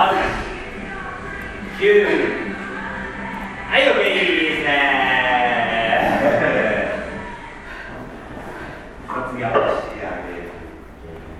Amen. はい OK いいですね。